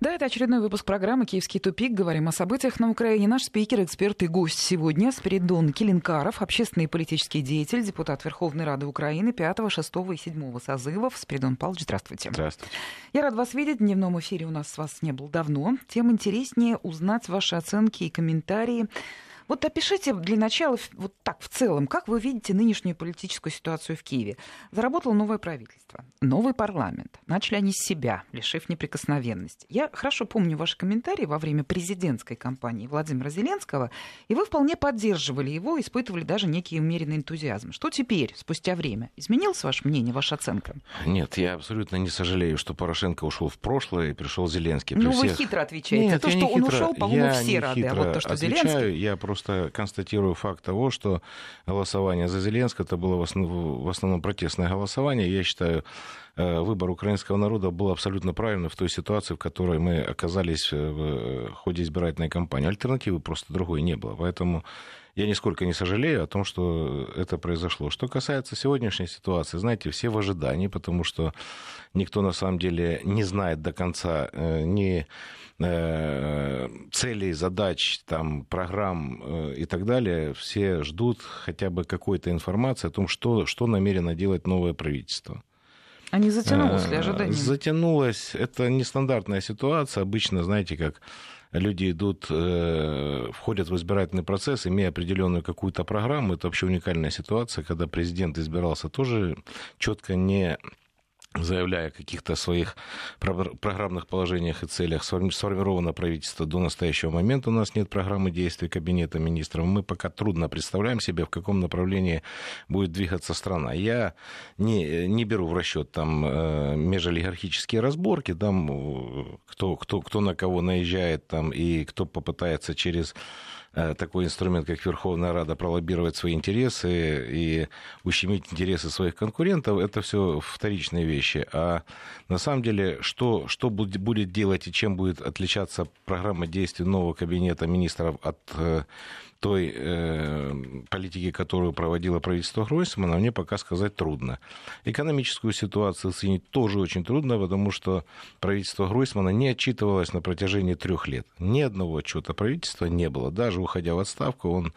Да, это очередной выпуск программы «Киевский тупик». Говорим о событиях на Украине. Наш спикер, эксперт и гость сегодня Спиридон Келенкаров, общественный и политический деятель, депутат Верховной Рады Украины 5, 6 и 7 созывов. Спиридон Павлович, здравствуйте. Здравствуйте. Я рад вас видеть. В дневном эфире у нас с вас не было давно. Тем интереснее узнать ваши оценки и комментарии вот опишите для начала вот так в целом, как вы видите нынешнюю политическую ситуацию в Киеве. Заработало новое правительство, новый парламент. Начали они с себя, лишив неприкосновенности. Я хорошо помню ваши комментарии во время президентской кампании Владимира Зеленского, и вы вполне поддерживали его, испытывали даже некий умеренный энтузиазм. Что теперь, спустя время? Изменилось ваше мнение, ваша оценка? Нет, я абсолютно не сожалею, что Порошенко ушел в прошлое и пришел Зеленский. Ну, всех... вы хитро отвечаете. Нет, то, что он хитро... ушел, по-моему, я все рады. А вот то, что отвечаю, Зеленский... Я просто просто констатирую факт того, что голосование за Зеленского это было в основном, в основном протестное голосование. Я считаю, э, выбор украинского народа был абсолютно правильным в той ситуации, в которой мы оказались в ходе избирательной кампании. Альтернативы просто другой не было. Поэтому я нисколько не сожалею о том, что это произошло. Что касается сегодняшней ситуации, знаете, все в ожидании, потому что никто на самом деле не знает до конца э, ни э, целей, задач, там, программ э, и так далее. Все ждут хотя бы какой-то информации о том, что, что намерено делать новое правительство. А не затянулось ли ожидание? Затянулось. Это нестандартная ситуация. Обычно, знаете, как люди идут, входят в избирательный процесс, имея определенную какую-то программу. Это вообще уникальная ситуация, когда президент избирался тоже четко не заявляя о каких-то своих программных положениях и целях, сформировано правительство до настоящего момента. У нас нет программы действий Кабинета министров. Мы пока трудно представляем себе, в каком направлении будет двигаться страна. Я не, не беру в расчет там э, межолигархические разборки, там, э, кто, кто, кто на кого наезжает там, и кто попытается через такой инструмент, как Верховная Рада, пролоббировать свои интересы и ущемить интересы своих конкурентов, это все вторичные вещи. А на самом деле, что, что будет делать и чем будет отличаться программа действий нового кабинета министров от э, той э, политики, которую проводило правительство Гройсмана, мне пока сказать трудно. Экономическую ситуацию оценить тоже очень трудно, потому что правительство Гройсмана не отчитывалось на протяжении трех лет. Ни одного отчета правительства не было. Даже уходя в отставку, он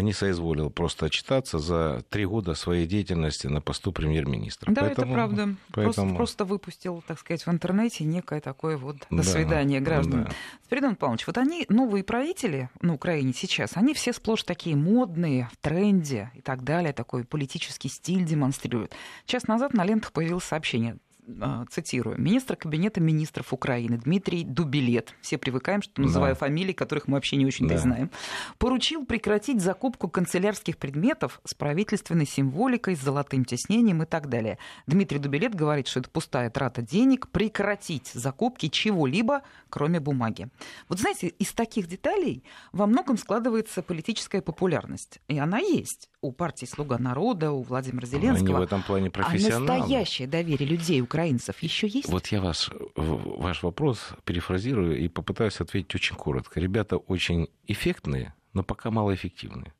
не соизволил просто отчитаться за три года своей деятельности на посту премьер-министра. Да, поэтому, это правда. Поэтому... Просто, просто выпустил, так сказать, в интернете некое такое вот до да, свидания граждан. Да. Спиридон Павлович, вот они, новые правители на Украине сейчас, они все сплошь такие модные, в тренде и так далее, такой политический стиль демонстрируют. Час назад на лентах появилось сообщение цитирую, министр кабинета министров Украины Дмитрий Дубилет, все привыкаем, что называю да. фамилии, которых мы вообще не очень-то да. знаем, поручил прекратить закупку канцелярских предметов с правительственной символикой, с золотым тиснением и так далее. Дмитрий Дубилет говорит, что это пустая трата денег, прекратить закупки чего-либо, кроме бумаги. Вот знаете, из таких деталей во многом складывается политическая популярность, и она есть у партии «Слуга народа», у Владимира Зеленского. Они в этом плане профессионалы. А настоящее доверие людей, украинцев, еще есть? Вот я вас, ваш вопрос перефразирую и попытаюсь ответить очень коротко. Ребята очень эффектные, но пока малоэффективные.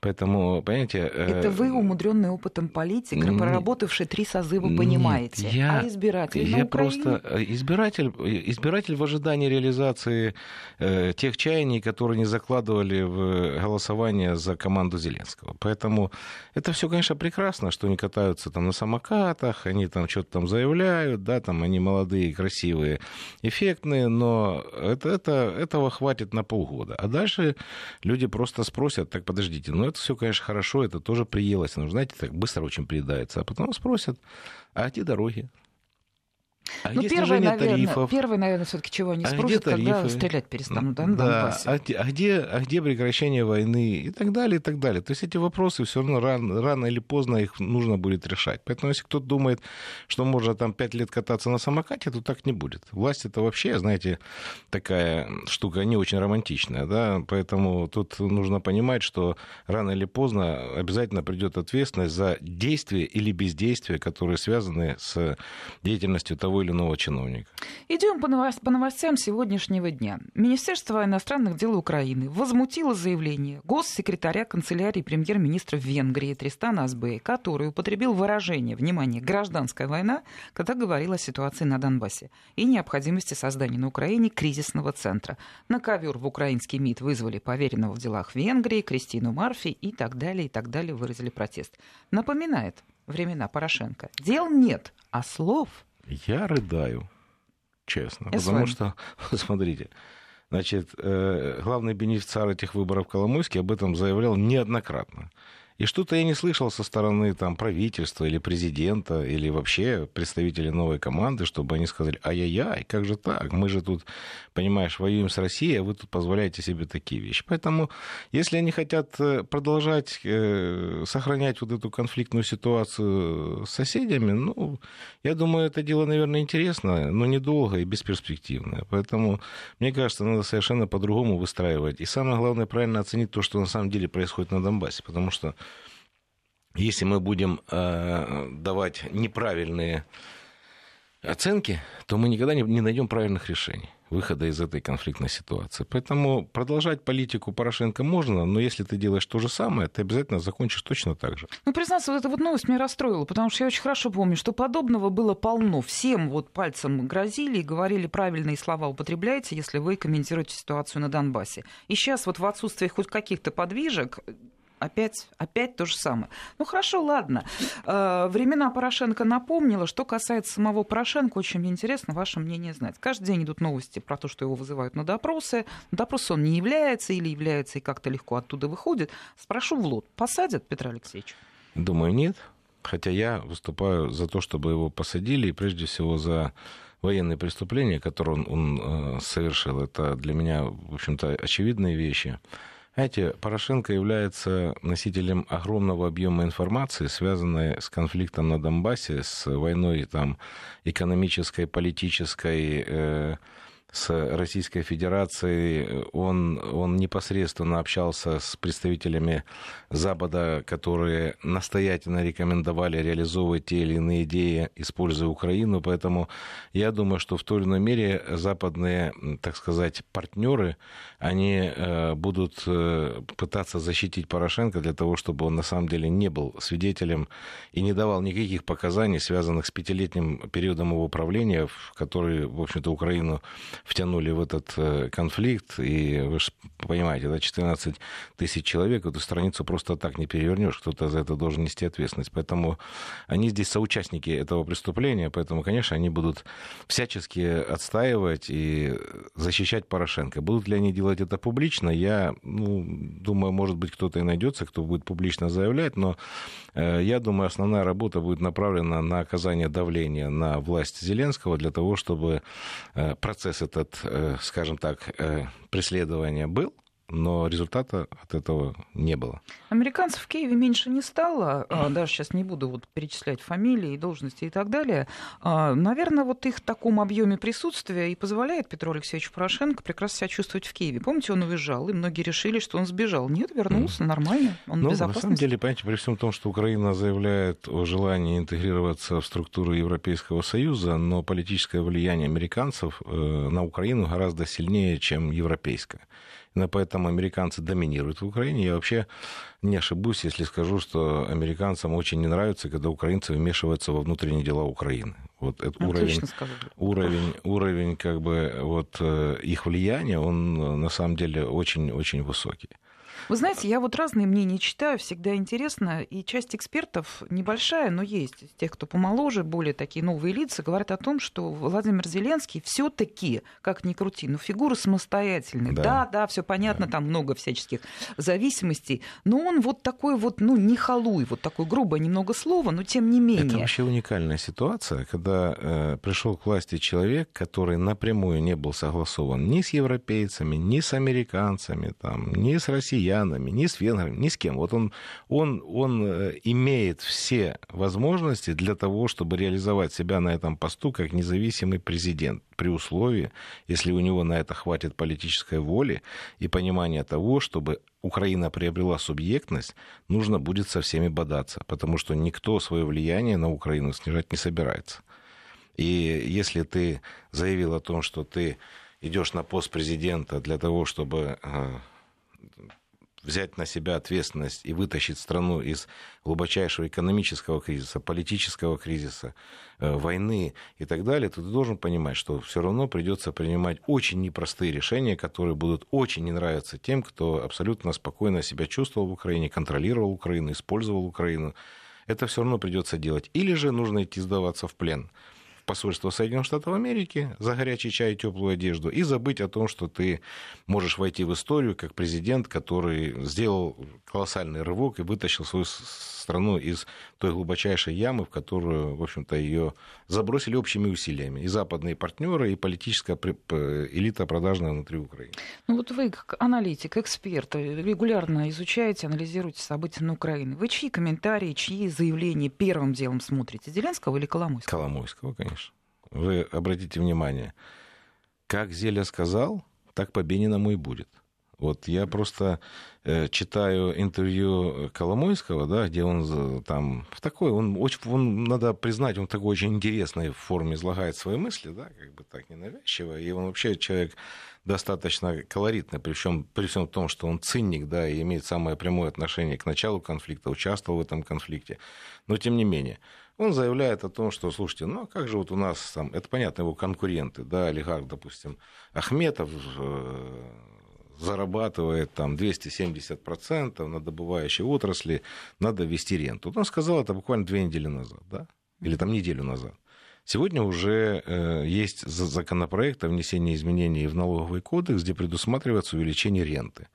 Поэтому, понимаете... Это вы, умудренный опытом политик, проработавший три созыва, понимаете. Я, а избиратель я просто э, избиратель, избиратель в ожидании реализации э, тех чаяний, которые не закладывали в голосование за команду Зеленского. Поэтому это все, конечно, прекрасно, что они катаются там на самокатах, они там что-то там заявляют, да, там они молодые, красивые, эффектные, но это, это, этого хватит на полгода. А дальше люди просто спросят, так подождите, ну это все, конечно, хорошо, это тоже приелось. Но, знаете, так быстро очень приедается. А потом спросят, а где дороги? А ну, первое, наверное, тарифов? первое, наверное, все-таки чего они а спросят, когда стрелять перестанут, да, на да. А, а, где, а где прекращение войны и так далее, и так далее. То есть эти вопросы все равно рано, рано или поздно их нужно будет решать. Поэтому если кто-то думает, что можно там пять лет кататься на самокате, то так не будет. Власть это вообще, знаете, такая штука не очень романтичная, да, поэтому тут нужно понимать, что рано или поздно обязательно придет ответственность за действия или бездействия, которые связаны с деятельностью того или иного чиновника. Идем по, новост, по новостям сегодняшнего дня. Министерство иностранных дел Украины возмутило заявление госсекретаря канцелярии премьер-министра Венгрии Тристана Азбея, который употребил выражение, внимание, гражданская война, когда говорил о ситуации на Донбассе и необходимости создания на Украине кризисного центра. На ковер в украинский МИД вызвали поверенного в делах Венгрии, Кристину Марфи и так далее, и так далее, выразили протест. Напоминает времена Порошенко. Дел нет, а слов... Я рыдаю, честно. Я потому что, смотрите, значит, э, главный бенефициар этих выборов Коломойский об этом заявлял неоднократно. И что-то я не слышал со стороны там, правительства или президента, или вообще представителей новой команды, чтобы они сказали, ай-яй-яй, как же так? Мы же тут, понимаешь, воюем с Россией, а вы тут позволяете себе такие вещи. Поэтому, если они хотят э, продолжать э, сохранять вот эту конфликтную ситуацию с соседями, ну, я думаю, это дело, наверное, интересное, но недолго и бесперспективное. Поэтому, мне кажется, надо совершенно по-другому выстраивать. И самое главное, правильно оценить то, что на самом деле происходит на Донбассе, потому что если мы будем э, давать неправильные оценки, то мы никогда не, не найдем правильных решений выхода из этой конфликтной ситуации. Поэтому продолжать политику Порошенко можно, но если ты делаешь то же самое, ты обязательно закончишь точно так же. Ну, признаться, вот эта вот новость меня расстроила, потому что я очень хорошо помню, что подобного было полно. Всем вот пальцем грозили и говорили правильные слова употребляйте, если вы комментируете ситуацию на Донбассе. И сейчас вот в отсутствии хоть каких-то подвижек опять, опять то же самое. Ну хорошо, ладно. Э, времена Порошенко напомнила. Что касается самого Порошенко, очень интересно ваше мнение знать. Каждый день идут новости про то, что его вызывают на допросы. На допрос он не является или является и как-то легко оттуда выходит. Спрошу в лот, посадят Петра Алексеевича? Думаю, нет. Хотя я выступаю за то, чтобы его посадили, и прежде всего за военные преступления, которые он, он э, совершил. Это для меня, в общем-то, очевидные вещи. Знаете, Порошенко является носителем огромного объема информации, связанной с конфликтом на Донбассе, с войной там, экономической, политической, э, с Российской Федерацией. Он, он непосредственно общался с представителями Запада, которые настоятельно рекомендовали реализовывать те или иные идеи, используя Украину. Поэтому я думаю, что в той или иной мере западные, так сказать, партнеры, они э, будут э, пытаться защитить Порошенко для того, чтобы он на самом деле не был свидетелем и не давал никаких показаний, связанных с пятилетним периодом его правления, в который, в общем-то, Украину втянули в этот э, конфликт, и вы же понимаете, да, 14 тысяч человек, эту страницу просто так не перевернешь, кто-то за это должен нести ответственность. Поэтому они здесь соучастники этого преступления, поэтому, конечно, они будут всячески отстаивать и защищать Порошенко. Будут ли они делать это публично, я ну, думаю, может быть, кто-то и найдется, кто будет публично заявлять, но э, я думаю, основная работа будет направлена на оказание давления на власть Зеленского для того, чтобы э, процесс этот, э, скажем так, э, преследования был, но результата от этого не было. Американцев в Киеве меньше не стало, а, даже сейчас не буду вот перечислять фамилии, должности и так далее. А, наверное, вот их в таком объеме присутствия и позволяет Петру Алексеевичу Порошенко прекрасно себя чувствовать в Киеве. Помните, он уезжал, и многие решили, что он сбежал. Нет, вернулся, нормально, он ну, На самом деле, понимаете, при всем том, что Украина заявляет о желании интегрироваться в структуру Европейского Союза, но политическое влияние американцев э, на Украину гораздо сильнее, чем европейское. Именно поэтому американцы доминируют в Украине. Я вообще не ошибусь, если скажу, что американцам очень не нравится, когда украинцы вмешиваются во внутренние дела Украины. Вот этот уровень, уровень, уровень как бы вот э, их влияния, он на самом деле очень-очень высокий. Вы знаете, я вот разные мнения читаю, всегда интересно, и часть экспертов небольшая, но есть, тех, кто помоложе, более такие новые лица, говорят о том, что Владимир Зеленский все таки как ни крути, но фигура самостоятельная. Да, да, да все понятно, да. там много всяческих зависимостей, но он вот такой вот, ну, не халуй, вот такой грубое немного слово, но тем не менее. Это вообще уникальная ситуация, когда э, пришел к власти человек, который напрямую не был согласован ни с европейцами, ни с американцами, там, ни с россиянами, россиянами, ни с венграми, ни с кем. Вот он, он, он э, имеет все возможности для того, чтобы реализовать себя на этом посту как независимый президент при условии, если у него на это хватит политической воли и понимания того, чтобы Украина приобрела субъектность, нужно будет со всеми бодаться, потому что никто свое влияние на Украину снижать не собирается. И если ты заявил о том, что ты идешь на пост президента для того, чтобы взять на себя ответственность и вытащить страну из глубочайшего экономического кризиса, политического кризиса, э, войны и так далее, то ты должен понимать, что все равно придется принимать очень непростые решения, которые будут очень не нравиться тем, кто абсолютно спокойно себя чувствовал в Украине, контролировал Украину, использовал Украину. Это все равно придется делать. Или же нужно идти сдаваться в плен посольство Соединенных Штатов Америки за горячий чай и теплую одежду и забыть о том, что ты можешь войти в историю как президент, который сделал колоссальный рывок и вытащил свою страну из той глубочайшей ямы, в которую, в общем-то, ее забросили общими усилиями. И западные партнеры, и политическая элита продажная внутри Украины. Ну вот вы, как аналитик, эксперт, регулярно изучаете, анализируете события на Украине. Вы чьи комментарии, чьи заявления первым делом смотрите? Зеленского или Коломойского? Коломойского, конечно. Вы обратите внимание, как Зеля сказал, так по Бениному и будет. Вот я просто э, читаю интервью Коломойского, да, где он там в такой, он очень, он, надо признать, он в такой очень интересной форме излагает свои мысли, да, как бы так ненавязчиво, и он вообще человек достаточно колоритный, при всем, при всем том, что он циник, да, и имеет самое прямое отношение к началу конфликта, участвовал в этом конфликте, но тем не менее. Он заявляет о том, что, слушайте, ну а как же вот у нас там, это понятно, его конкуренты, да, олигарх, допустим, Ахметов, э, зарабатывает там 270% на добывающей отрасли, надо ввести ренту. Вот он сказал это буквально две недели назад, да? или там неделю назад. Сегодня уже э, есть законопроект о внесении изменений в налоговый кодекс, где предусматривается увеличение ренты.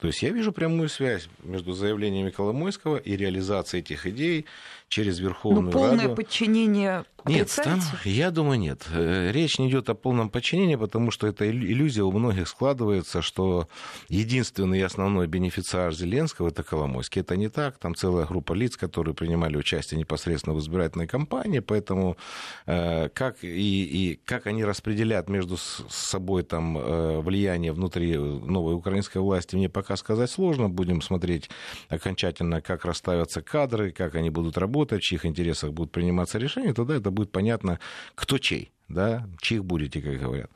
То есть я вижу прямую связь между заявлениями Коломойского и реализацией этих идей через Верховную Но полное Раду. подчинение нет, там, я думаю, нет. Э, речь не идет о полном подчинении, потому что эта иллюзия у многих складывается, что единственный и основной бенефициар Зеленского это Коломойский. Это не так. Там целая группа лиц, которые принимали участие непосредственно в избирательной кампании, поэтому э, как, и, и как они распределят между собой там, э, влияние внутри новой украинской власти, мне пока сказать сложно. Будем смотреть окончательно, как расставятся кадры, как они будут работать, в чьих интересах будут приниматься решения. Тогда это будет понятно, кто чей, да, чьих будете, как говорят.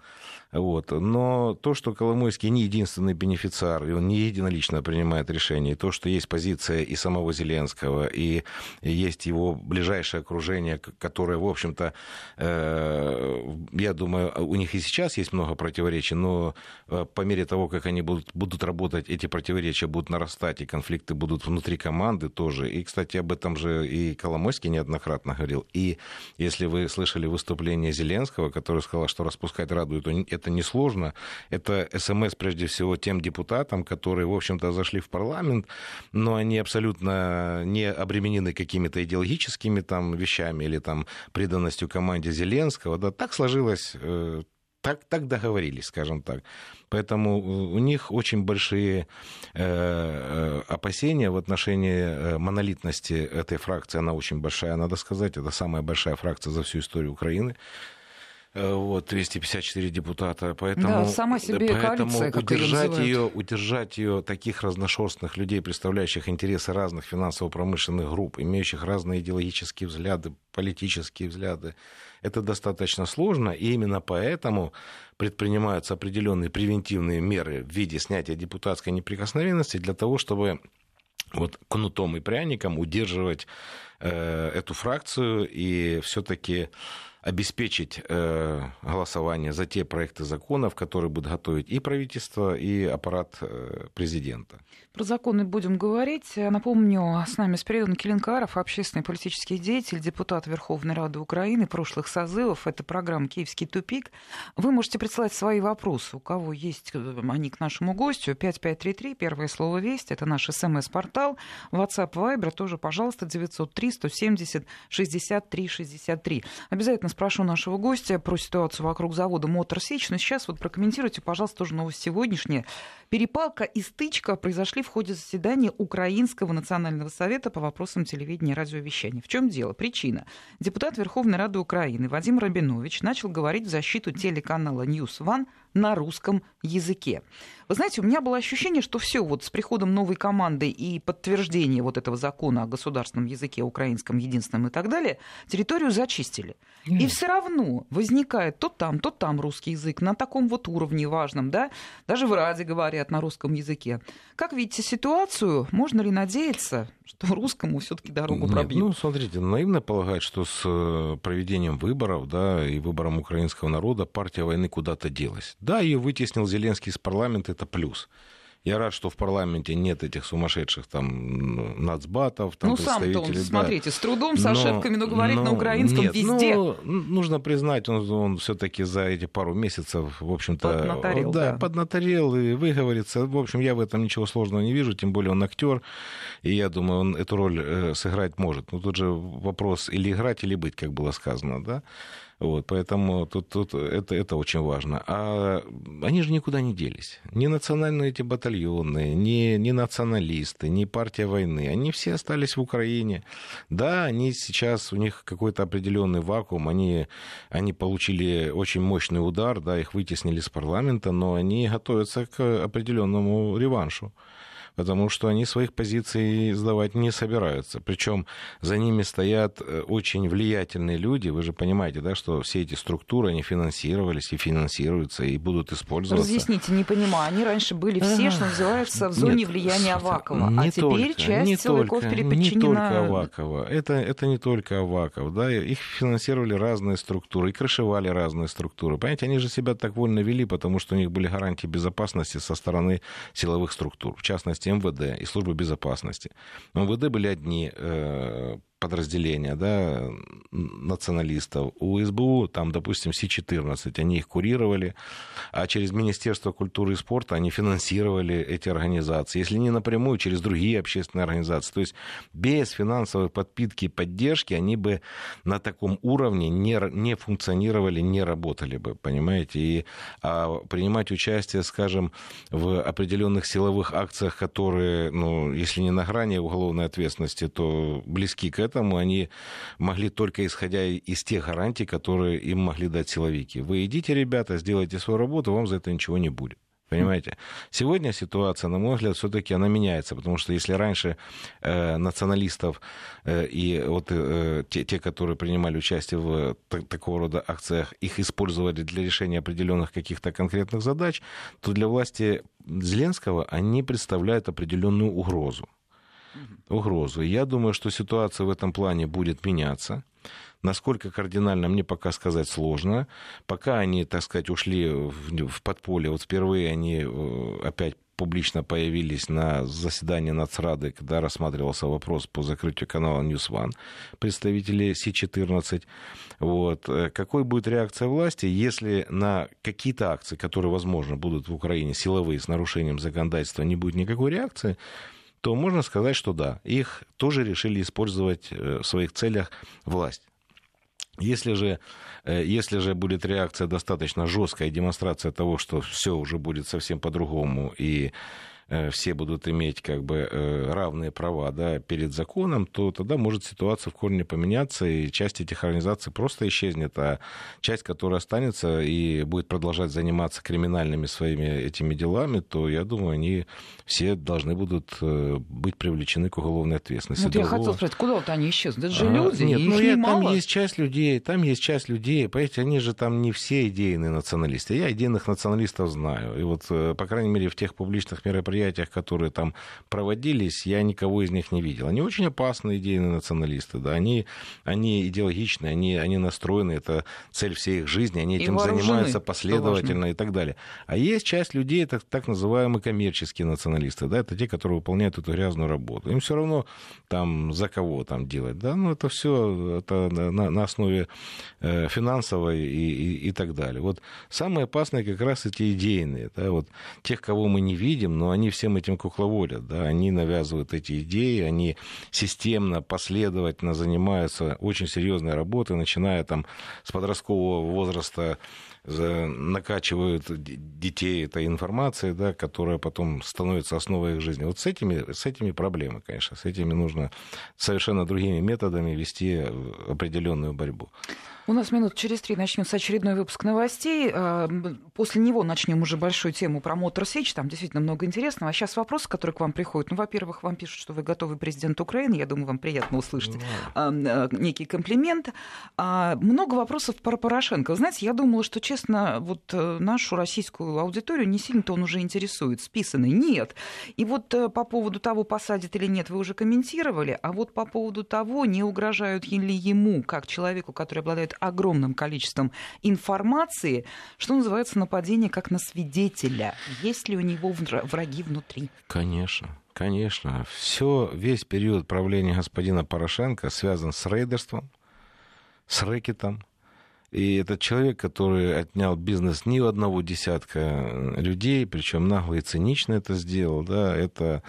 Вот. Но то, что Коломойский не единственный бенефициар, и он не единолично принимает решения, и то, что есть позиция и самого Зеленского, и есть его ближайшее окружение, которое, в общем-то, э, я думаю, у них и сейчас есть много противоречий, но э, по мере того, как они будут, будут работать, эти противоречия будут нарастать, и конфликты будут внутри команды тоже. И, кстати, об этом же и Коломойский неоднократно говорил. И если вы слышали выступление Зеленского, который сказал, что распускать Раду, это это несложно. Это СМС, прежде всего, тем депутатам, которые, в общем-то, зашли в парламент, но они абсолютно не обременены какими-то идеологическими там вещами или там преданностью команде Зеленского. Да, так сложилось э, так, так договорились, скажем так. Поэтому у них очень большие э, э опасения в отношении э, монолитности этой фракции. Она очень большая, надо сказать. Это самая большая фракция за всю историю Украины. Э, вот, 254 депутата, поэтому, да, сама себе поэтому коалиция, удержать, ее, удержать ее таких разношерстных людей, представляющих интересы разных финансово-промышленных групп, имеющих разные идеологические взгляды, политические взгляды, это достаточно сложно, и именно поэтому предпринимаются определенные превентивные меры в виде снятия депутатской неприкосновенности для того, чтобы вот кнутом и пряником удерживать э, эту фракцию и все-таки обеспечить э, голосование за те проекты законов, которые будут готовить и правительство, и аппарат э, президента. Про законы будем говорить. Напомню, с нами Спиридон Келенкаров, общественный политический деятель, депутат Верховной Рады Украины прошлых созывов. Это программа «Киевский тупик». Вы можете присылать свои вопросы. У кого есть они к нашему гостю. 5533, первое слово «Весть». Это наш СМС-портал. WhatsApp, Viber тоже, пожалуйста, 903 170 63 63. Обязательно спрошу нашего гостя про ситуацию вокруг завода «Мотор Сич». Но сейчас вот прокомментируйте, пожалуйста, тоже новость сегодняшняя. Перепалка и стычка произошли в ходе заседания Украинского национального совета по вопросам телевидения и радиовещания. В чем дело? Причина. Депутат Верховной Рады Украины Вадим Рабинович начал говорить в защиту телеканала News One на русском языке. Вы знаете, у меня было ощущение, что все вот с приходом новой команды и подтверждения вот этого закона о государственном языке, украинском единственном и так далее, территорию зачистили. Нет. И все равно возникает то там, то там русский язык на таком вот уровне важном, да, даже в Раде говорят на русском языке. Как видите ситуацию? Можно ли надеяться, что русскому все-таки дорогу пробьют? ну, смотрите, наивно полагать, что с э, проведением выборов, да, и выбором украинского народа партия войны куда-то делась. Да, ее вытеснил Зеленский из парламента, это плюс. Я рад, что в парламенте нет этих сумасшедших там нацбатов, там ну, представителей. Ну, сам-то он, смотрите, с трудом, с но, ошибками, но говорит но, на украинском нет, везде. Ну, нужно признать, он, он все-таки за эти пару месяцев, в общем-то... Поднаторел, да, да. поднаторел и выговорится. В общем, я в этом ничего сложного не вижу, тем более он актер, и я думаю, он эту роль э, сыграть может. Но тут же вопрос или играть, или быть, как было сказано, да? Вот, поэтому тут, тут это, это очень важно. А они же никуда не делись. Ни национальные эти батальоны, ни, ни националисты, ни партия войны. Они все остались в Украине. Да, они сейчас, у них какой-то определенный вакуум, они, они получили очень мощный удар, да, их вытеснили с парламента, но они готовятся к определенному реваншу потому что они своих позиций сдавать не собираются. Причем за ними стоят э, очень влиятельные люди. Вы же понимаете, да, что все эти структуры, они финансировались и финансируются, и будут использоваться. Разъясните, не понимаю. Они раньше были все, что называется, в зоне Нет, влияния Авакова. Не а теперь только, часть не силовиков только, переподчинена... Не только Авакова. Это, это не только Аваков. Да? Их финансировали разные структуры, и крышевали разные структуры. Понимаете, они же себя так вольно вели, потому что у них были гарантии безопасности со стороны силовых структур. В частности, части МВД и службы безопасности. МВД были одни э, подразделения да, националистов. У СБУ, там, допустим, Си-14, они их курировали, а через Министерство культуры и спорта они финансировали эти организации. Если не напрямую, через другие общественные организации. То есть без финансовой подпитки и поддержки они бы на таком уровне не, не функционировали, не работали бы, понимаете? И а принимать участие, скажем, в определенных силовых акциях, которые, ну, если не на грани уголовной ответственности, то близки к этому, они могли только исходя из тех гарантий, которые им могли дать силовики. Вы идите, ребята, сделайте свою работу, вам за это ничего не будет. Понимаете? Сегодня ситуация, на мой взгляд, все-таки она меняется, потому что если раньше э, националистов э, и вот э, те, те, которые принимали участие в так, такого рода акциях, их использовали для решения определенных каких-то конкретных задач, то для власти Зеленского они представляют определенную угрозу угрозу. Я думаю, что ситуация в этом плане будет меняться. Насколько кардинально, мне пока сказать сложно. Пока они, так сказать, ушли в подполье, вот впервые они э, опять публично появились на заседании Нацрады, когда рассматривался вопрос по закрытию канала News One, представители Си-14. Вот. Э, какой будет реакция власти, если на какие-то акции, которые, возможно, будут в Украине силовые с нарушением законодательства, не будет никакой реакции, то можно сказать, что да, их тоже решили использовать э, в своих целях власть. Если же, э, если же будет реакция достаточно жесткая, демонстрация того, что все уже будет совсем по-другому, и все будут иметь как бы э, равные права да, перед законом, то тогда может ситуация в корне поменяться, и часть этих организаций просто исчезнет, а часть, которая останется и будет продолжать заниматься криминальными своими этими делами, то, я думаю, они все должны будут э, быть привлечены к уголовной ответственности. Вот Другого... я хотел спросить, куда вот они исчезнут? Это же а, люди, нет, их ну, я, немало. Там есть часть людей, там есть часть людей, понимаете, они же там не все идейные националисты. Я идейных националистов знаю. И вот, по крайней мере, в тех публичных мероприятиях, мероприятиях, которые там проводились, я никого из них не видел. Они очень опасные идейные националисты, да, они, они идеологичные, они, они настроены, это цель всей их жизни, они этим занимаются последовательно и так далее. А есть часть людей, это так называемые коммерческие националисты, да, это те, которые выполняют эту грязную работу. Им все равно там за кого там делать, да, ну это все это на, на основе э, финансовой и, и, и так далее. Вот самые опасные как раз эти идейные, да, вот тех, кого мы не видим, но они они всем этим кукловодят, да, они навязывают эти идеи, они системно, последовательно занимаются очень серьезной работой, начиная там с подросткового возраста накачивают детей этой информацией, да, которая потом становится основой их жизни. Вот с этими, с этими проблемы, конечно, с этими нужно совершенно другими методами вести определенную борьбу. У нас минут через три начнется очередной выпуск новостей. А, после него начнем уже большую тему про Мотор Сечь. Там действительно много интересного. А сейчас вопросы, которые к вам приходят. Ну, во-первых, вам пишут, что вы готовы президент Украины. Я думаю, вам приятно услышать ну, некий комплимент. Много вопросов про Порошенко. Вы знаете, я думала, что, честно, вот э, нашу российскую аудиторию не сильно-то он уже интересует. Списанный? Нет. И вот э, по поводу того, посадят или нет, вы уже комментировали. А вот по поводу того, не угрожают ли ему, как человеку, который обладает огромным количеством информации, что называется нападение как на свидетеля. Есть ли у него враги внутри? Конечно. Конечно. Все, весь период правления господина Порошенко связан с рейдерством, с рэкетом. И этот человек, который отнял бизнес ни у одного десятка людей, причем нагло и цинично это сделал, да, это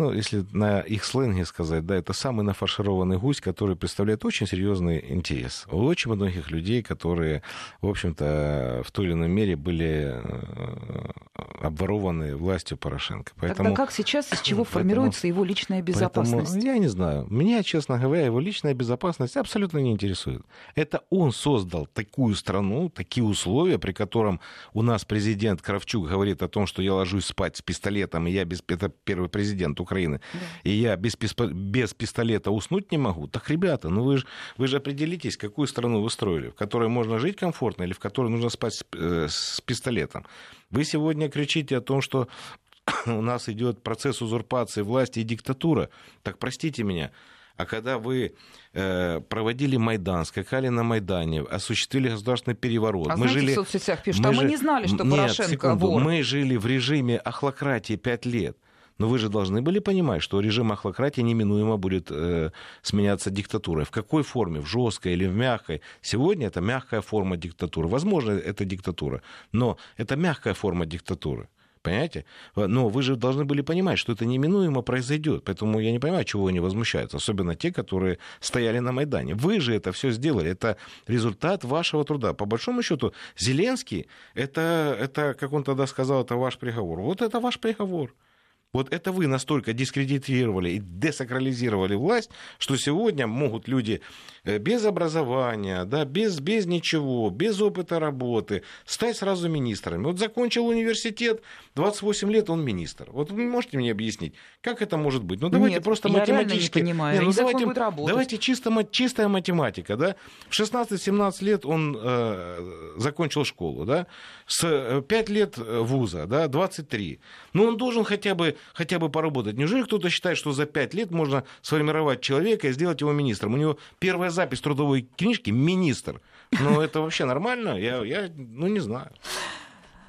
ну, если на их сленге сказать, да, это самый нафаршированный гусь, который представляет очень серьезный интерес. У очень многих людей, которые, в общем-то, в той или иной мере были обворованы властью Порошенко. Поэтому, Тогда как сейчас, из чего поэтому, формируется его личная безопасность? Поэтому, я не знаю. Меня, честно говоря, его личная безопасность абсолютно не интересует. Это он создал такую страну, такие условия, при котором у нас президент Кравчук говорит о том, что я ложусь спать с пистолетом, и я без... это первый президент Украины, да. и я без, без пистолета уснуть не могу, так, ребята, ну вы же, вы же определитесь, какую страну вы строили, в которой можно жить комфортно или в которой нужно спать с, э, с пистолетом. Вы сегодня кричите о том, что у нас идет процесс узурпации власти и диктатура. Так простите меня, а когда вы э, проводили Майдан, скакали на Майдане, осуществили государственный переворот. А мы знаете, жили... в соцсетях пишут, мы а мы не знали, что Нет, Порошенко секунду, вор. Мы жили в режиме охлократии пять лет. Но вы же должны были понимать, что режим охлократии неминуемо будет э, сменяться диктатурой. В какой форме? В жесткой или в мягкой? Сегодня это мягкая форма диктатуры. Возможно, это диктатура, но это мягкая форма диктатуры. Понимаете? Но вы же должны были понимать, что это неминуемо произойдет. Поэтому я не понимаю, чего они возмущаются. Особенно те, которые стояли на Майдане. Вы же это все сделали. Это результат вашего труда. По большому счету, Зеленский, это, это как он тогда сказал, это ваш приговор. Вот это ваш приговор. Вот это вы настолько дискредитировали и десакрализировали власть, что сегодня могут люди э, без образования, да, без, без ничего, без опыта работы стать сразу министрами. Вот закончил университет, 28 лет он министр. Вот вы можете мне объяснить, как это может быть? Ну давайте Нет, просто я математически... не понимаю. Не, ну, давайте, давайте чисто, чистая математика. Да? В 16-17 лет он э, закончил школу, да? с 5 э, лет э, вуза, да, 23. Ну он должен хотя бы хотя бы поработать. Неужели кто-то считает, что за пять лет можно сформировать человека и сделать его министром? У него первая запись трудовой книжки – министр. Ну, это вообще нормально? Я, я ну, не знаю.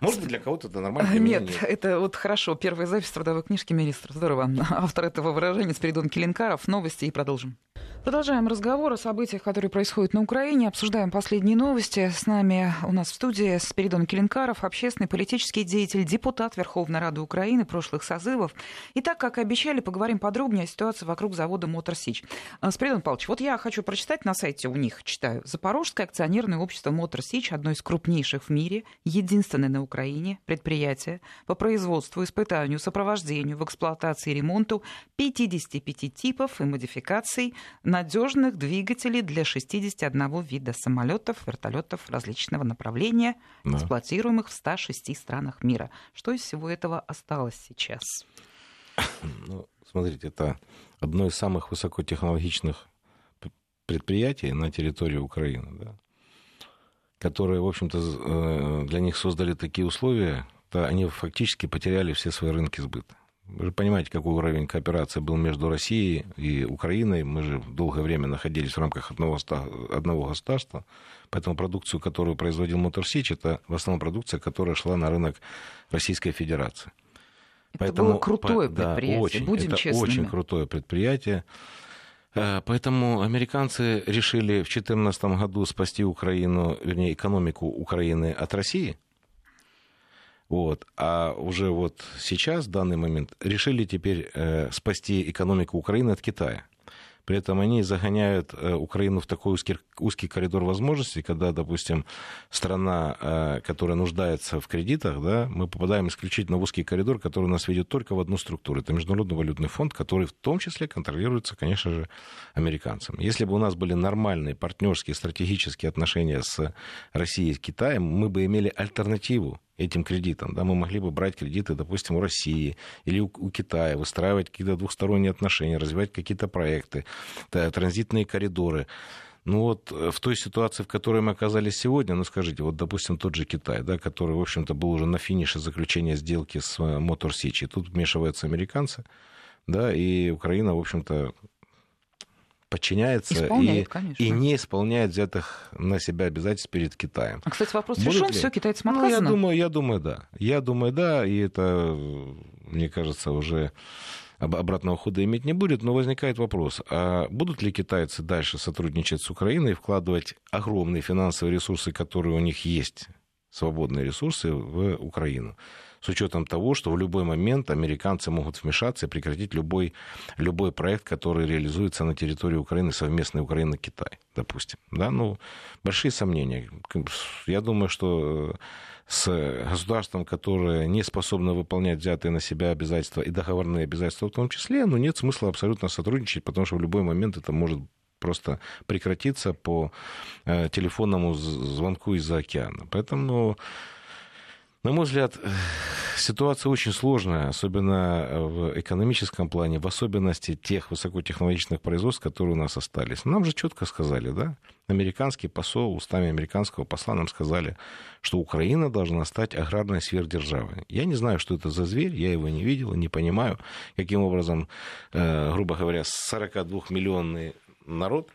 Может быть, для кого-то это нормально, нет, нет, это вот хорошо. Первая запись трудовой книжки министра. Здорово. Автор этого выражения Спиридон Келенкаров. Новости и продолжим. Продолжаем разговор о событиях, которые происходят на Украине. Обсуждаем последние новости. С нами у нас в студии Спиридон Келенкаров, общественный политический деятель, депутат Верховной Рады Украины прошлых созывов. И так, как и обещали, поговорим подробнее о ситуации вокруг завода «Мотор Сич». А, Спиридон Павлович, вот я хочу прочитать на сайте у них, читаю. Запорожское акционерное общество «Мотор Сич» одно из крупнейших в мире, единственное на Украине предприятие по производству, испытанию, сопровождению, в эксплуатации и ремонту 55 типов и модификаций надежных двигателей для 61 вида самолетов, вертолетов различного направления, да. эксплуатируемых в 106 странах мира. Что из всего этого осталось сейчас? Ну, смотрите, это одно из самых высокотехнологичных предприятий на территории Украины, да, которые, в общем-то, э, для них создали такие условия, то они фактически потеряли все свои рынки сбыта. Вы же понимаете, какой уровень кооперации был между Россией и Украиной. Мы же долгое время находились в рамках одного, одного государства. Поэтому продукцию, которую производил Моторсич, это в основном продукция, которая шла на рынок Российской Федерации. Это Поэтому, было крутое предприятие, да, очень, будем это честными. очень крутое предприятие. Э, поэтому американцы решили в 2014 году спасти Украину, вернее, экономику Украины от России – вот. А уже вот сейчас, в данный момент, решили теперь э, спасти экономику Украины от Китая. При этом они загоняют э, Украину в такой узкий, узкий коридор возможностей, когда, допустим, страна, э, которая нуждается в кредитах, да, мы попадаем исключительно в узкий коридор, который нас ведет только в одну структуру. Это Международный валютный фонд, который в том числе контролируется, конечно же, американцами. Если бы у нас были нормальные партнерские стратегические отношения с Россией и Китаем, мы бы имели альтернативу этим кредитам. Да, мы могли бы брать кредиты, допустим, у России или у, у Китая, выстраивать какие-то двухсторонние отношения, развивать какие-то проекты, транзитные коридоры. Ну вот э, в той ситуации, в которой мы оказались сегодня, ну скажите, вот допустим тот же Китай, да, который, в общем-то, был уже на финише заключения сделки с Мотор Сичи, тут вмешиваются американцы, да, и Украина, в общем-то, подчиняется и, и не исполняет взятых на себя обязательств перед Китаем. А, кстати, вопрос Будут решен, ли... все, китайцам отказано? Ну, я думаю, я думаю, да. Я думаю, да, и это, мне кажется, уже обратного хода иметь не будет, но возникает вопрос, а будут ли китайцы дальше сотрудничать с Украиной и вкладывать огромные финансовые ресурсы, которые у них есть, свободные ресурсы, в Украину? С учетом того, что в любой момент американцы могут вмешаться и прекратить любой, любой проект, который реализуется на территории Украины, совместной Украина-Китай, допустим. Да, ну, большие сомнения. Я думаю, что с государством, которое не способно выполнять взятые на себя обязательства и договорные обязательства в том числе, ну, нет смысла абсолютно сотрудничать, потому что в любой момент это может просто прекратиться по э, телефонному звонку из-за океана. Поэтому на мой взгляд, ситуация очень сложная, особенно в экономическом плане, в особенности тех высокотехнологичных производств, которые у нас остались. Нам же четко сказали, да, американский посол, устами американского посла нам сказали, что Украина должна стать аграрной сверхдержавой. Я не знаю, что это за зверь, я его не видел, не понимаю, каким образом, э, грубо говоря, 42-миллионный народ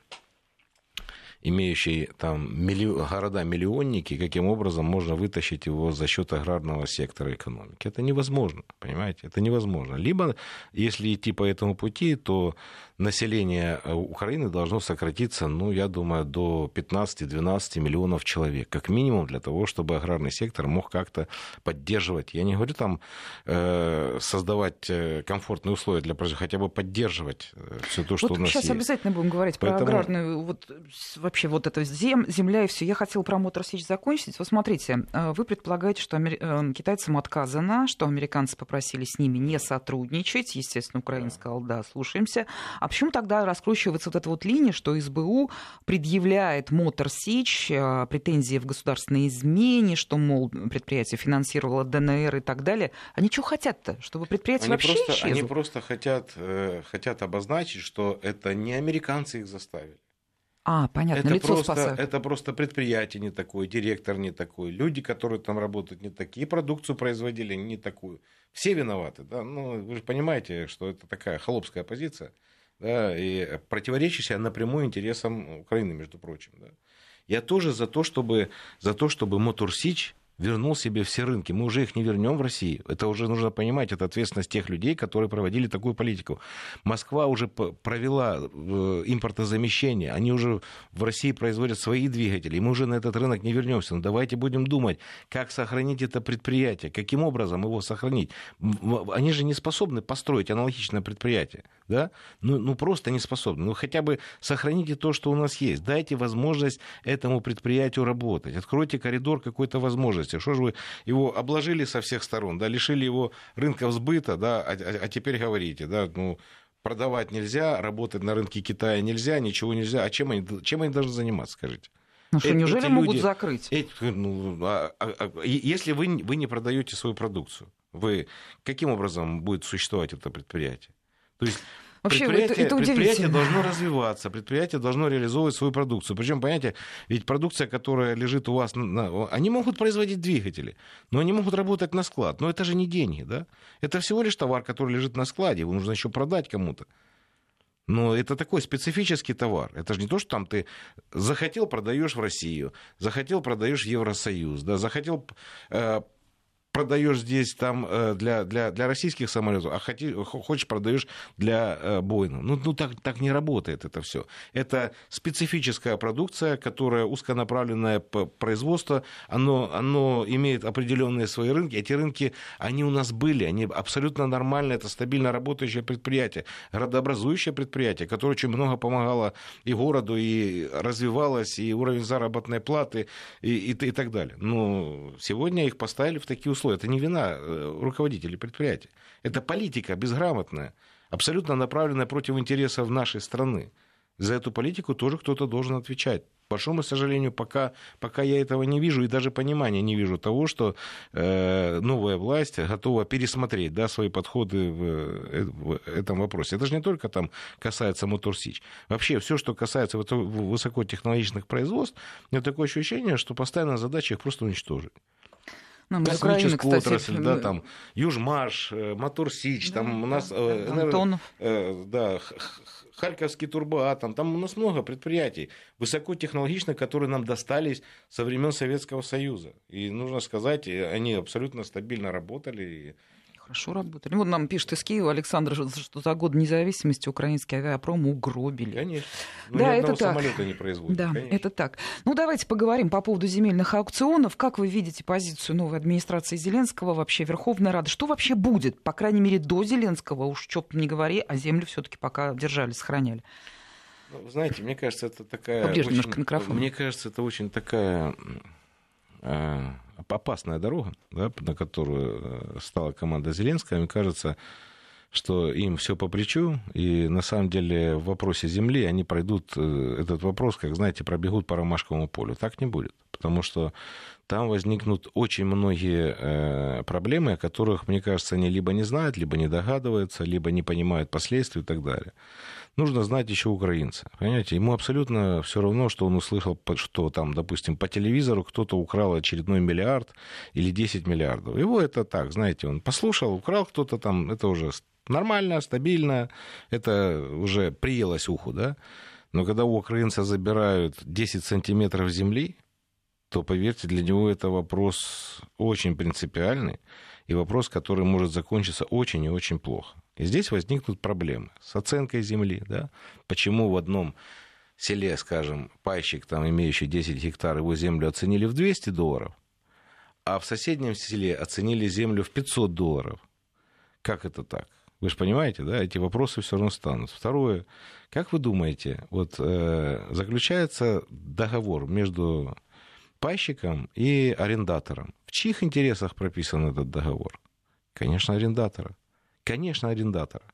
имеющий там милли... города-миллионники, каким образом можно вытащить его за счет аграрного сектора экономики. Это невозможно, понимаете? Это невозможно. Либо, если идти по этому пути, то население э, Украины должно сократиться, ну, я думаю, до 15-12 миллионов человек, как минимум для того, чтобы аграрный сектор мог как-то поддерживать, я не говорю там э, создавать э, комфортные условия для хотя бы поддерживать все то, что вот у нас сейчас есть. обязательно будем говорить Поэтому... про аграрную, вот вообще вот это зем, земля и все. Я хотела про Мотор Сич закончить. Вот смотрите, вы предполагаете, что амер... китайцам отказано, что американцы попросили с ними не сотрудничать. Естественно, Украина сказала, да, слушаемся. А почему тогда раскручивается вот эта вот линия, что СБУ предъявляет Мотор Сич а, претензии в государственной измене, что, мол, предприятие финансировало ДНР и так далее? Они что хотят-то? Чтобы предприятие они вообще просто, исчезло? Они просто хотят, э, хотят обозначить, что это не американцы их заставили. А, понятно, это лицо просто, спасают. Это просто предприятие не такое, директор не такой, люди, которые там работают, не такие, продукцию производили не такую. Все виноваты, да, ну, вы же понимаете, что это такая холопская позиция да, и противоречащая напрямую интересам Украины, между прочим. Да. Я тоже за то, чтобы, за то, чтобы Мотурсич вернул себе все рынки. Мы уже их не вернем в Россию. Это уже нужно понимать, это ответственность тех людей, которые проводили такую политику. Москва уже провела э, импортозамещение, они уже в России производят свои двигатели, и мы уже на этот рынок не вернемся. Но давайте будем думать, как сохранить это предприятие, каким образом его сохранить. Они же не способны построить аналогичное предприятие, да? Ну, ну просто не способны. Ну хотя бы сохраните то, что у нас есть. Дайте возможность этому предприятию работать. Откройте коридор какой-то возможности возможности. Что же вы его обложили со всех сторон, да, лишили его рынка сбыта, да, а, а, а теперь говорите, да, ну, продавать нельзя, работать на рынке Китая нельзя, ничего нельзя. А чем они, чем они должны заниматься, скажите? Ну что, неужели эти могут люди, закрыть? Эти, ну, а, а, а, если вы, вы не продаете свою продукцию, вы каким образом будет существовать это предприятие? То есть Вообще, предприятие, это, это предприятие должно развиваться, предприятие должно реализовывать свою продукцию. Причем, понимаете, ведь продукция, которая лежит у вас, на, они могут производить двигатели, но они могут работать на склад. Но это же не деньги, да? Это всего лишь товар, который лежит на складе, его нужно еще продать кому-то. Но это такой специфический товар. Это же не то, что там ты захотел, продаешь в Россию, захотел, продаешь в Евросоюз, да, захотел, э, продаешь здесь там э, для, для, для российских самолетов, а хоти, хочешь продаешь для э, Боинга. Ну, ну так, так не работает это все. Это специфическая продукция, которая узконаправленное производство, оно, оно имеет определенные свои рынки. Эти рынки, они у нас были, они абсолютно нормально, это стабильно работающее предприятие, градообразующее предприятие, которое очень много помогало и городу, и развивалось, и уровень заработной платы, и, и, и так далее. Но сегодня их поставили в такие условия. Это не вина э, руководителей предприятия. Это политика безграмотная, абсолютно направленная против интересов нашей страны. За эту политику тоже кто-то должен отвечать. К большому сожалению, пока, пока я этого не вижу и даже понимания не вижу того, что э, новая власть готова пересмотреть да, свои подходы в, э, в этом вопросе. Это же не только там касается Моторсич. Вообще все, что касается высокотехнологичных производств, у меня такое ощущение, что постоянная задача их просто уничтожить. Ну, Космическую Украины, отрасль, да, там Южмаш, э, Моторсич, там у нас... Э, Антонов. Э, да, Харьковский турбоатом, там у нас много предприятий высокотехнологичных, которые нам достались со времен Советского Союза. И нужно сказать, они абсолютно стабильно работали. Хорошо работали. Вот нам пишет из Киева Александр, что за год независимости украинский авиапром угробили. Конечно. Ну, да, это так. самолета не производят. Да, конечно. это так. Ну, давайте поговорим по поводу земельных аукционов. Как вы видите позицию новой администрации Зеленского, вообще Верховной Рады? Что вообще будет? По крайней мере, до Зеленского, уж что не говори, а землю все таки пока держали, сохраняли. Ну, знаете, мне кажется, это такая... Поближе очень, немножко микрофон. Мне кажется, это очень такая э, опасная дорога, да, на которую э, стала команда Зеленского, мне кажется, что им все по плечу, и на самом деле в вопросе земли они пройдут э, этот вопрос, как, знаете, пробегут по ромашковому полю. Так не будет, потому что там возникнут очень многие э, проблемы, о которых, мне кажется, они либо не знают, либо не догадываются, либо не понимают последствий и так далее нужно знать еще украинца. Понимаете, ему абсолютно все равно, что он услышал, что там, допустим, по телевизору кто-то украл очередной миллиард или 10 миллиардов. Его это так, знаете, он послушал, украл кто-то там, это уже нормально, стабильно, это уже приелось уху, да. Но когда у украинца забирают 10 сантиметров земли, то, поверьте, для него это вопрос очень принципиальный и вопрос, который может закончиться очень и очень плохо. И здесь возникнут проблемы с оценкой земли. Да? Почему в одном селе, скажем, пайщик, там, имеющий 10 гектар, его землю оценили в 200 долларов, а в соседнем селе оценили землю в 500 долларов? Как это так? Вы же понимаете, да, эти вопросы все равно станут. Второе, как вы думаете, вот э, заключается договор между пайщиком и арендатором. В чьих интересах прописан этот договор? Конечно, арендатора конечно, арендатора.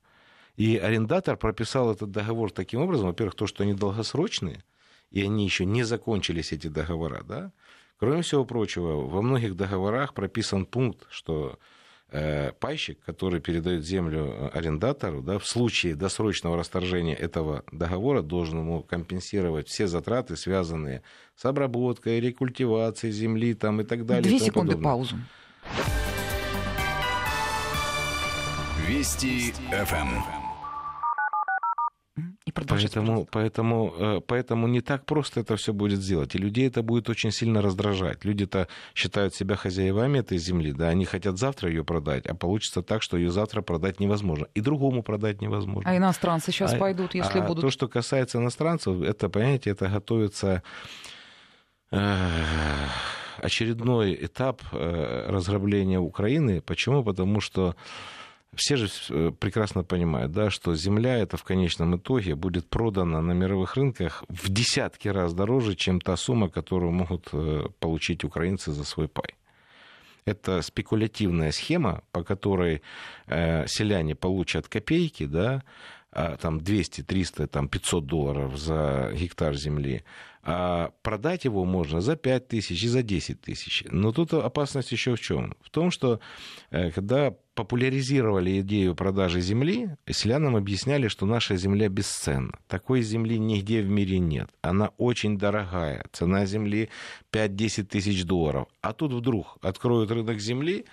И арендатор прописал этот договор таким образом, во-первых, то, что они долгосрочные, и они еще не закончились, эти договора, да. Кроме всего прочего, во многих договорах прописан пункт, что пайщик, который передает землю арендатору, да, в случае досрочного расторжения этого договора должен ему компенсировать все затраты, связанные с обработкой, рекультивацией земли там, и так далее. Две секунды подобное. паузу. Вести ФМ. И поэтому, поэтому, э, поэтому не так просто это все будет сделать. И людей это будет очень сильно раздражать. Люди-то считают себя хозяевами этой земли, да, они хотят завтра ее продать, а получится так, что ее завтра продать невозможно. И другому продать невозможно. А иностранцы сейчас а, пойдут, если а будут. То, что касается иностранцев, это, понимаете, это готовится э, очередной этап э, разграбления Украины. Почему? Потому что все же э, прекрасно понимают, да, что земля это в конечном итоге будет продана на мировых рынках в десятки раз дороже, чем та сумма, которую могут э, получить украинцы за свой пай. Это спекулятивная схема, по которой э, селяне получат копейки, да, а, там 200, 300, там 500 долларов за гектар земли, а продать его можно за 5 тысяч и за 10 тысяч. Но тут опасность еще в чем? В том, что э, когда популяризировали идею продажи земли, селянам объясняли, что наша земля бесценна. Такой земли нигде в мире нет. Она очень дорогая. Цена земли 5-10 тысяч долларов. А тут вдруг откроют рынок земли,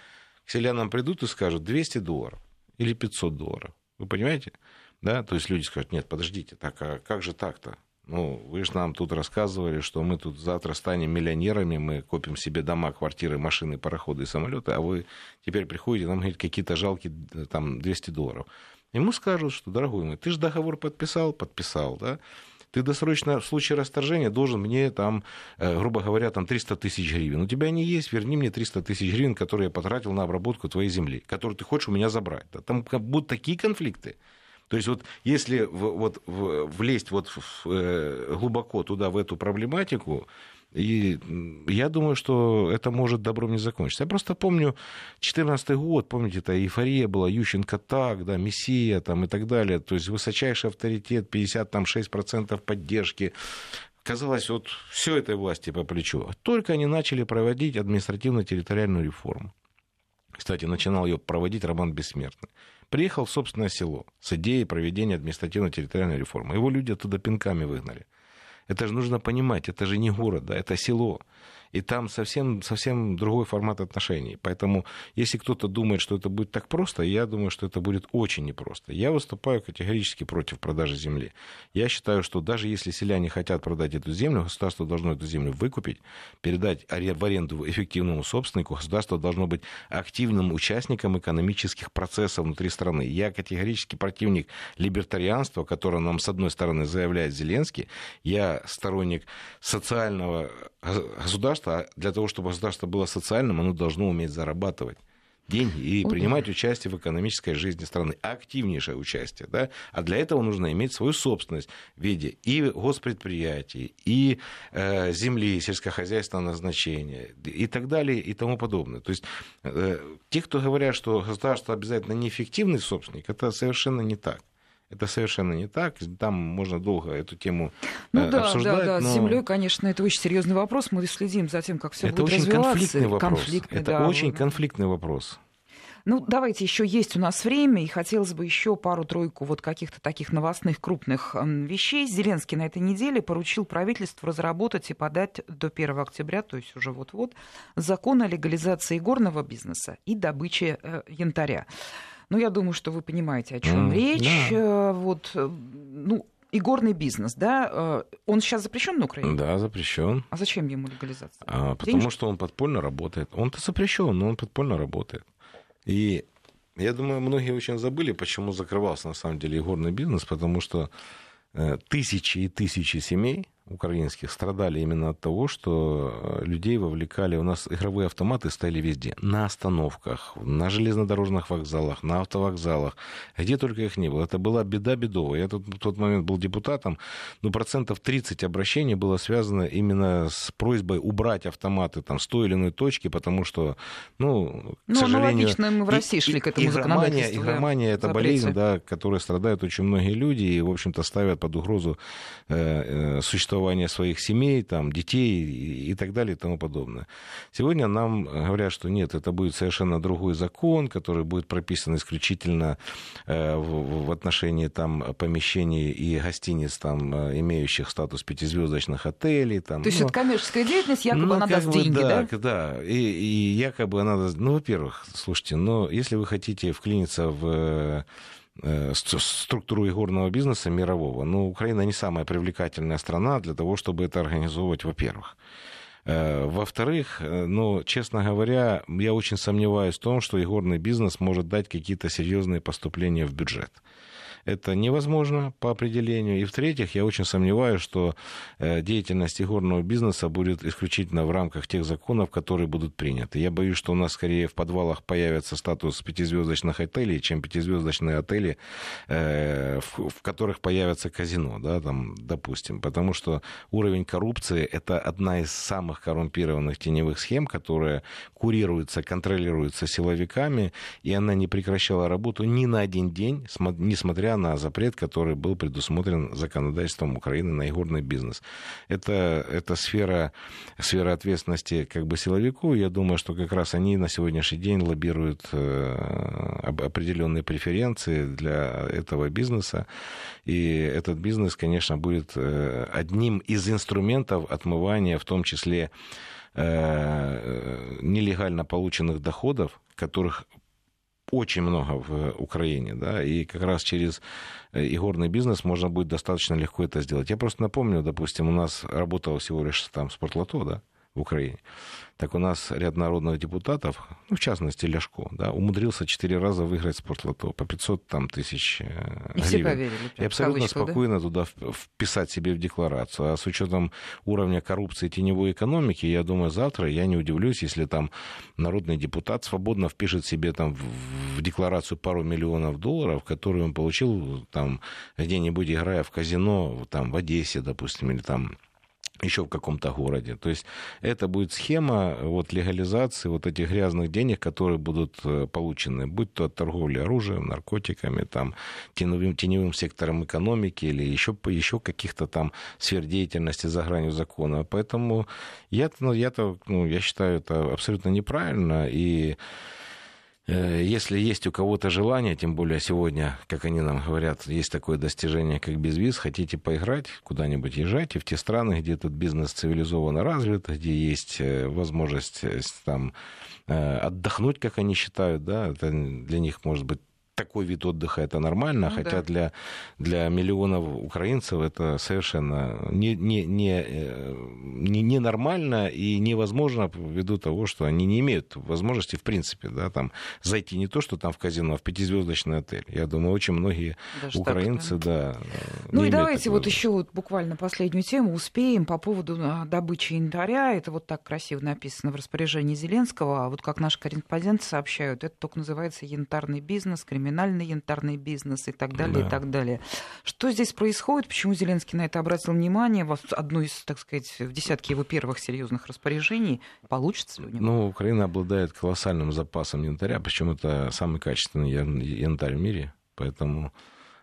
к селянам придут и скажут 200 долларов или 500 долларов. Вы понимаете? Да? То есть люди скажут, нет, подождите, так, а как же так-то? Ну, вы же нам тут рассказывали, что мы тут завтра станем миллионерами, мы копим себе дома, квартиры, машины, пароходы и самолеты, а вы теперь приходите, нам говорите, какие-то жалкие там 200 долларов. Ему скажут, что, дорогой мой, ты же договор подписал, подписал, да? Ты досрочно в случае расторжения должен мне там, э, грубо говоря, там 300 тысяч гривен. У тебя они есть, верни мне 300 тысяч гривен, которые я потратил на обработку твоей земли, которую ты хочешь у меня забрать. Да? Там будут такие конфликты. То есть вот если вот, влезть вот э, глубоко туда, в эту проблематику, и я думаю, что это может добром не закончиться. Я просто помню 2014 год, помните, это эйфория была, Ющенко так, да, Мессия там и так далее. То есть высочайший авторитет, 56% поддержки. Казалось, вот все этой власти по плечу. Только они начали проводить административно-территориальную реформу. Кстати, начинал ее проводить Роман Бессмертный приехал в собственное село с идеей проведения административно-территориальной реформы. Его люди оттуда пинками выгнали. Это же нужно понимать, это же не город, да, это село и там совсем, совсем другой формат отношений. Поэтому, если кто-то думает, что это будет так просто, я думаю, что это будет очень непросто. Я выступаю категорически против продажи земли. Я считаю, что даже если селяне хотят продать эту землю, государство должно эту землю выкупить, передать в аренду эффективному собственнику, государство должно быть активным участником экономических процессов внутри страны. Я категорически противник либертарианства, которое нам, с одной стороны, заявляет Зеленский. Я сторонник социального государство, а для того, чтобы государство было социальным, оно должно уметь зарабатывать деньги и принимать участие в экономической жизни страны, активнейшее участие, да, а для этого нужно иметь свою собственность в виде и госпредприятий, и э, земли сельскохозяйственного назначения, и так далее, и тому подобное. То есть э, те, кто говорят, что государство обязательно неэффективный собственник, это совершенно не так. Это совершенно не так. Там можно долго эту тему ну, э, да, обсуждать. Да, да, но... с землей, конечно, это очень серьезный вопрос. Мы следим за тем, как все это будет очень развиваться. Конфликтный вопрос. Конфликтный, это да, очень конфликтный вопрос. Ну, давайте еще есть у нас время, и хотелось бы еще пару-тройку вот каких-то таких новостных крупных вещей. Зеленский на этой неделе поручил правительству разработать и подать до 1 октября, то есть уже вот-вот, закон о легализации горного бизнеса и добыче э, янтаря. Ну, я думаю, что вы понимаете, о чем mm, речь. Да. Э, вот, э, ну, и горный бизнес, да, э, он сейчас запрещен на Украине? Да, запрещен. А зачем ему легализация? А, потому что он подпольно работает. Он-то запрещен, но он подпольно работает. И я думаю, многие очень забыли, почему закрывался на самом деле горный бизнес, потому что тысячи и тысячи семей украинских страдали именно от того, что э, людей вовлекали. У нас игровые автоматы стояли везде. На остановках, на железнодорожных вокзалах, на автовокзалах. Где только их не было. Это была беда бедовая. Я тут в тот момент был депутатом. Ну, процентов 30 обращений было связано именно с просьбой убрать автоматы там, с той или иной точки, потому что, ну, к ну, сожалению... аналогично мы в России шли к этому игромания, игромания это болезнь, да, которой страдают очень многие люди и, в общем-то, ставят под угрозу э, э, существование своих семей, там, детей и так далее и тому подобное. Сегодня нам говорят, что нет, это будет совершенно другой закон, который будет прописан исключительно э, в отношении там, помещений и гостиниц, там, э, имеющих статус пятизвездочных отелей. Там, То есть ну, это коммерческая деятельность, якобы ну, она даст бы, деньги, да? Да, да. И, и якобы она даст... Ну, во-первых, слушайте, но если вы хотите вклиниться в структуру игорного бизнеса мирового. Но Украина не самая привлекательная страна для того, чтобы это организовывать, во-первых. Э, во-вторых, э, ну, честно говоря, я очень сомневаюсь в том, что игорный бизнес может дать какие-то серьезные поступления в бюджет это невозможно по определению. И в-третьих, я очень сомневаюсь, что э, деятельность игорного бизнеса будет исключительно в рамках тех законов, которые будут приняты. Я боюсь, что у нас скорее в подвалах появится статус пятизвездочных отелей, чем пятизвездочные отели, э, в которых появится казино, да, там, допустим. Потому что уровень коррупции – это одна из самых коррумпированных теневых схем, которая курируется, контролируется силовиками, и она не прекращала работу ни на один день, несмотря на запрет, который был предусмотрен законодательством Украины на игорный бизнес. Это, это сфера, сфера ответственности как бы силовиков. Я думаю, что как раз они на сегодняшний день лоббируют э, определенные преференции для этого бизнеса. И этот бизнес, конечно, будет э, одним из инструментов отмывания, в том числе э, нелегально полученных доходов, которых очень много в Украине, да, и как раз через э, игорный бизнес можно будет достаточно легко это сделать. Я просто напомню, допустим, у нас работало всего лишь там спортлото, да, в Украине. Так у нас ряд народных депутатов, ну, в частности, Ляшко, да, умудрился четыре раза выиграть спортлото по 500 там, тысяч э, И все поверили. И абсолютно кавычку, спокойно да? туда вписать себе в декларацию. А с учетом уровня коррупции и теневой экономики, я думаю, завтра я не удивлюсь, если там народный депутат свободно впишет себе там в декларацию пару миллионов долларов, которые он получил там где-нибудь играя в казино там в Одессе, допустим, или там еще в каком-то городе. То есть это будет схема вот, легализации вот этих грязных денег, которые будут э, получены, будь то от торговли оружием, наркотиками, там, теневым, теневым сектором экономики или еще, еще каких-то там сфер деятельности за гранью закона. Поэтому я, ну, я-то, ну, я считаю это абсолютно неправильно. И Э, если есть у кого-то желание, тем более сегодня, как они нам говорят, есть такое достижение, как безвиз, хотите поиграть, куда-нибудь езжайте в те страны, где этот бизнес цивилизованно развит, где есть э, возможность э, там отдохнуть, как они считают, да, это для них может быть такой вид отдыха это нормально, ну, хотя да. для, для миллионов украинцев это совершенно не, не, не, э, не, не нормально и невозможно ввиду того, что они не имеют возможности, в принципе, да, там, зайти не то, что там в казино, а в пятизвездочный отель. Я думаю, очень многие Даже украинцы, так, да. да ну и давайте вот еще вот буквально последнюю тему успеем по поводу а, добычи янтаря. Это вот так красиво написано в распоряжении Зеленского. А вот как наши корреспонденты сообщают, это только называется янтарный бизнес, криминальный криминальный янтарный бизнес и так далее, да. и так далее. Что здесь происходит? Почему Зеленский на это обратил внимание? Одно из, так сказать, в десятке его первых серьезных распоряжений. Получится ли у него? Ну, Украина обладает колоссальным запасом янтаря, причем это самый качественный янтарь в мире. Поэтому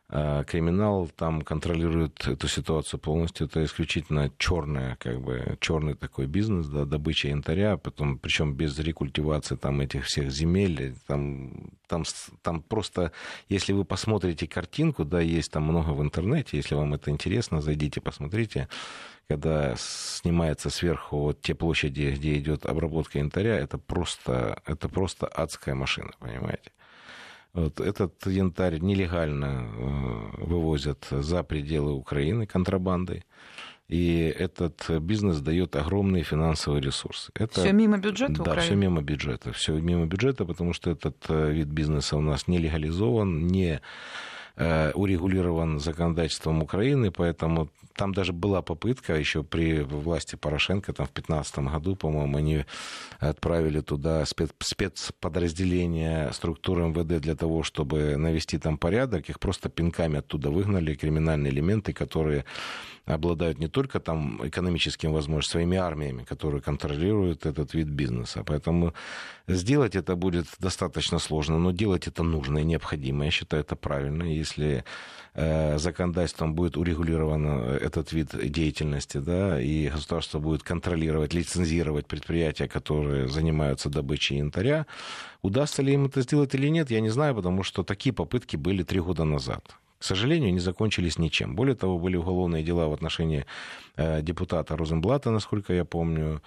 криминал там контролирует эту ситуацию полностью. Это исключительно черная, как бы, черный такой бизнес, да, добыча янтаря, потом, причем без рекультивации там этих всех земель. Там, там, там просто, если вы посмотрите картинку, да, есть там много в интернете, если вам это интересно, зайдите, посмотрите когда снимается сверху вот те площади, где идет обработка янтаря, это просто, это просто адская машина, понимаете? Вот этот янтарь нелегально э, вывозят за пределы Украины контрабандой. И этот бизнес дает огромные финансовые ресурсы. Это, все мимо бюджета Да, Украины? все мимо бюджета. Все мимо бюджета, потому что этот э, вид бизнеса у нас не легализован, не Э, урегулирован законодательством Украины, поэтому там даже была попытка еще при власти Порошенко, там в 2015 году, по-моему, они отправили туда спец спецподразделения структуры МВД для того, чтобы навести там порядок, их просто пинками оттуда выгнали, криминальные элементы, которые обладают не только там экономическим возможностями, своими армиями, которые контролируют этот вид бизнеса. Поэтому сделать это будет достаточно сложно, но делать это нужно и необходимо. Я считаю, это правильно. Если э, законодательством будет урегулирован этот вид деятельности, да, и государство будет контролировать, лицензировать предприятия, которые занимаются добычей янтаря, удастся ли им это сделать или нет, я не знаю, потому что такие попытки были три года назад к сожалению, не закончились ничем. Более того, были уголовные дела в отношении э, депутата Розенблата, насколько я помню.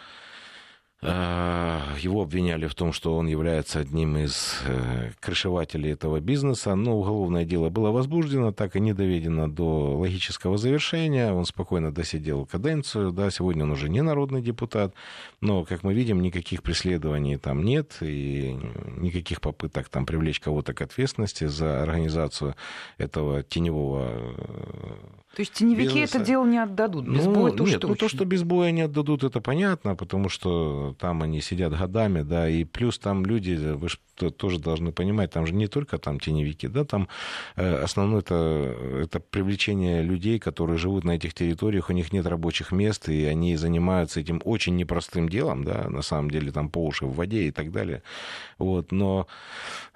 Э, его обвиняли в том, что он является одним из э, крышевателей этого бизнеса, но уголовное дело было возбуждено, так и не доведено до логического завершения. Он спокойно досидел каденцию, да, сегодня он уже не народный депутат, но, как мы видим, никаких преследований там нет, и никаких попыток там привлечь кого-то к ответственности за организацию этого теневого э, то есть теневики бизнеса. это дело не отдадут? Без ну, боя то нет, ну то, что без боя не отдадут, это понятно, потому что там они сидят годами, да, и плюс там люди, вы же тоже должны понимать, там же не только там теневики, да, там э, основное это, это привлечение людей, которые живут на этих территориях, у них нет рабочих мест, и они занимаются этим очень непростым делом, да, на самом деле там по уши в воде и так далее. Вот, но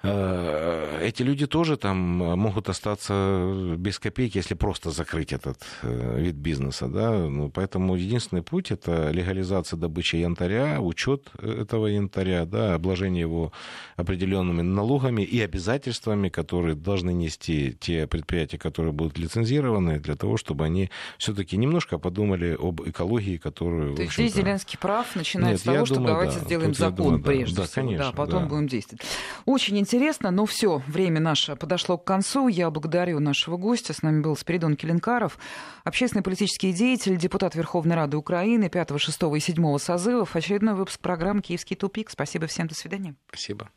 э, эти люди тоже там могут остаться без копейки, если просто закрыть этот э, вид бизнеса, да, ну, поэтому единственный путь это легализация добычи янтаря, учет этого янтаря, да, обложение его определенными налогами и обязательствами, которые должны нести те предприятия, которые будут лицензированы, для того, чтобы они все-таки немножко подумали об экологии, которую... То есть здесь Зеленский прав, начиная Нет, с того, что думаю, давайте да, сделаем закон думаю, прежде да, всего, конечно, да, потом да. будем действовать. Очень интересно, но все, время наше подошло к концу. Я благодарю нашего гостя. С нами был Спиридон Келенкаров, общественный политический деятель, депутат Верховной Рады Украины 5, 6 и 7 созывов. Очередной выпуск программы «Киевский тупик». Спасибо всем, до свидания. Спасибо.